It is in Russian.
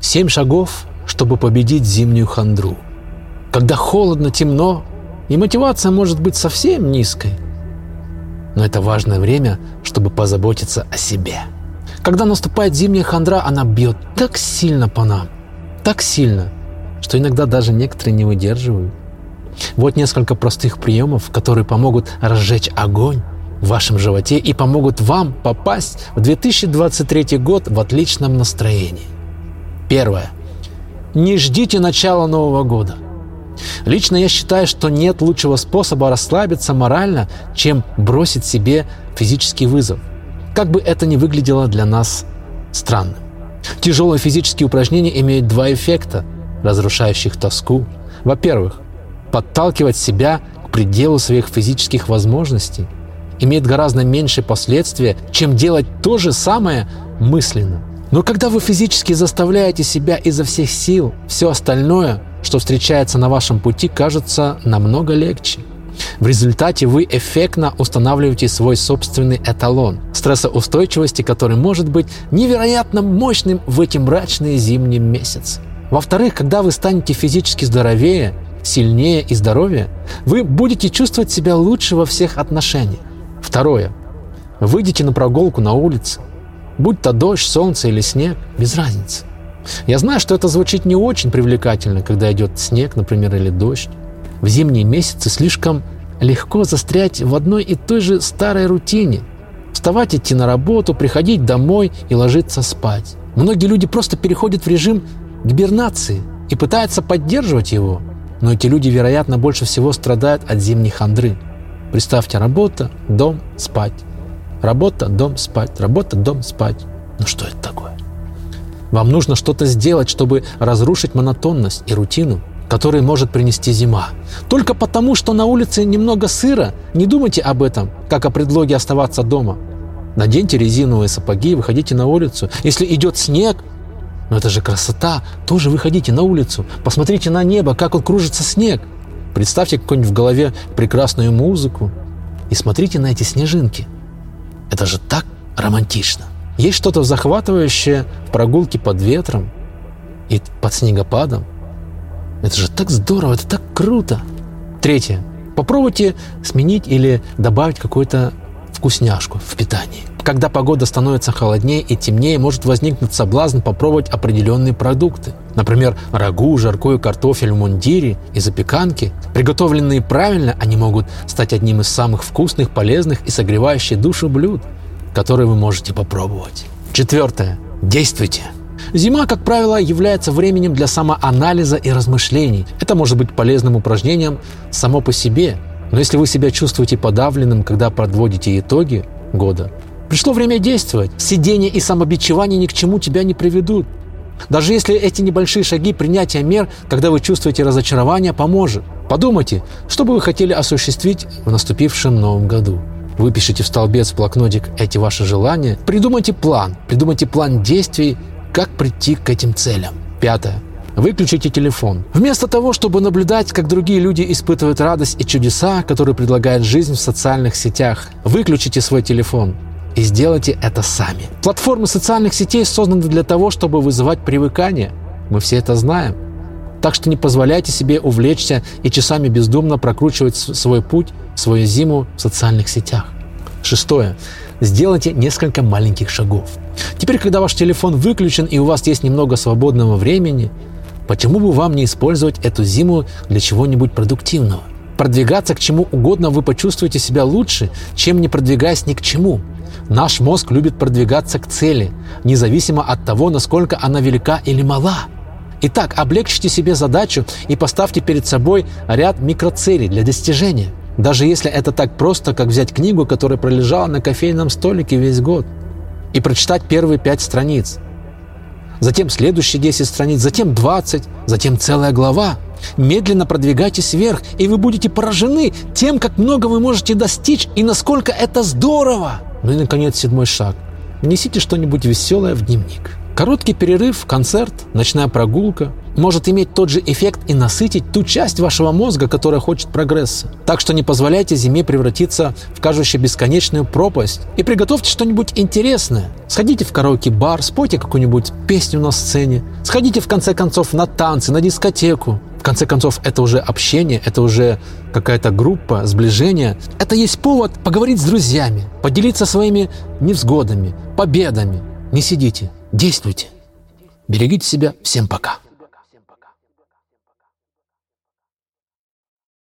Семь шагов, чтобы победить зимнюю хандру. Когда холодно, темно, и мотивация может быть совсем низкой. Но это важное время, чтобы позаботиться о себе. Когда наступает зимняя хандра, она бьет так сильно по нам, так сильно, что иногда даже некоторые не выдерживают. Вот несколько простых приемов, которые помогут разжечь огонь в вашем животе и помогут вам попасть в 2023 год в отличном настроении. Первое. Не ждите начала Нового года. Лично я считаю, что нет лучшего способа расслабиться морально, чем бросить себе физический вызов. Как бы это ни выглядело для нас странным. Тяжелые физические упражнения имеют два эффекта, разрушающих тоску. Во-первых, подталкивать себя к пределу своих физических возможностей имеет гораздо меньшие последствия, чем делать то же самое мысленно. Но когда вы физически заставляете себя изо всех сил, все остальное, что встречается на вашем пути, кажется намного легче. В результате вы эффектно устанавливаете свой собственный эталон стрессоустойчивости, который может быть невероятно мощным в эти мрачные зимние месяцы. Во-вторых, когда вы станете физически здоровее, сильнее и здоровее, вы будете чувствовать себя лучше во всех отношениях. Второе. Выйдите на прогулку на улице. Будь то дождь, солнце или снег, без разницы. Я знаю, что это звучит не очень привлекательно, когда идет снег, например, или дождь. В зимние месяцы слишком легко застрять в одной и той же старой рутине. Вставать, идти на работу, приходить домой и ложиться спать. Многие люди просто переходят в режим гибернации и пытаются поддерживать его. Но эти люди, вероятно, больше всего страдают от зимней хандры. Представьте, работа, дом, спать. Работа, дом, спать. Работа, дом, спать. Ну что это такое? Вам нужно что-то сделать, чтобы разрушить монотонность и рутину, которые может принести зима. Только потому, что на улице немного сыро, не думайте об этом, как о предлоге оставаться дома. Наденьте резиновые сапоги и выходите на улицу. Если идет снег, ну это же красота, тоже выходите на улицу, посмотрите на небо, как он кружится снег. Представьте какую-нибудь в голове прекрасную музыку и смотрите на эти снежинки. Это же так романтично. Есть что-то захватывающее в прогулке под ветром и под снегопадом. Это же так здорово, это так круто. Третье. Попробуйте сменить или добавить какую-то вкусняшку в питании. Когда погода становится холоднее и темнее, может возникнуть соблазн попробовать определенные продукты. Например, рагу, жаркую картофель в мундире и запеканки. Приготовленные правильно, они могут стать одним из самых вкусных, полезных и согревающих душу блюд которые вы можете попробовать. Четвертое. Действуйте. Зима, как правило, является временем для самоанализа и размышлений. Это может быть полезным упражнением само по себе. Но если вы себя чувствуете подавленным, когда подводите итоги года, пришло время действовать. Сидение и самобичевание ни к чему тебя не приведут. Даже если эти небольшие шаги принятия мер, когда вы чувствуете разочарование, поможет. Подумайте, что бы вы хотели осуществить в наступившем новом году. Выпишите в столбец в блокнотик эти ваши желания. Придумайте план. Придумайте план действий, как прийти к этим целям. Пятое. Выключите телефон. Вместо того, чтобы наблюдать, как другие люди испытывают радость и чудеса, которые предлагает жизнь в социальных сетях, выключите свой телефон и сделайте это сами. Платформы социальных сетей созданы для того, чтобы вызывать привыкание. Мы все это знаем. Так что не позволяйте себе увлечься и часами бездумно прокручивать свой путь, свою зиму в социальных сетях. Шестое. Сделайте несколько маленьких шагов. Теперь, когда ваш телефон выключен и у вас есть немного свободного времени, почему бы вам не использовать эту зиму для чего-нибудь продуктивного? Продвигаться к чему угодно вы почувствуете себя лучше, чем не продвигаясь ни к чему. Наш мозг любит продвигаться к цели, независимо от того, насколько она велика или мала – Итак, облегчите себе задачу и поставьте перед собой ряд микроцелей для достижения. Даже если это так просто, как взять книгу, которая пролежала на кофейном столике весь год, и прочитать первые пять страниц. Затем следующие 10 страниц, затем 20, затем целая глава. Медленно продвигайтесь вверх, и вы будете поражены тем, как много вы можете достичь и насколько это здорово. Ну и, наконец, седьмой шаг. Внесите что-нибудь веселое в дневник. Короткий перерыв, концерт, ночная прогулка, может иметь тот же эффект и насытить ту часть вашего мозга, которая хочет прогресса. Так что не позволяйте зиме превратиться в кажущую бесконечную пропасть и приготовьте что-нибудь интересное. Сходите в караоке-бар, спойте какую-нибудь песню на сцене, сходите в конце концов на танцы, на дискотеку. Конце концов, это уже общение, это уже какая-то группа, сближение. Это есть повод поговорить с друзьями, поделиться своими невзгодами, победами. Не сидите, действуйте. Берегите себя. Всем пока.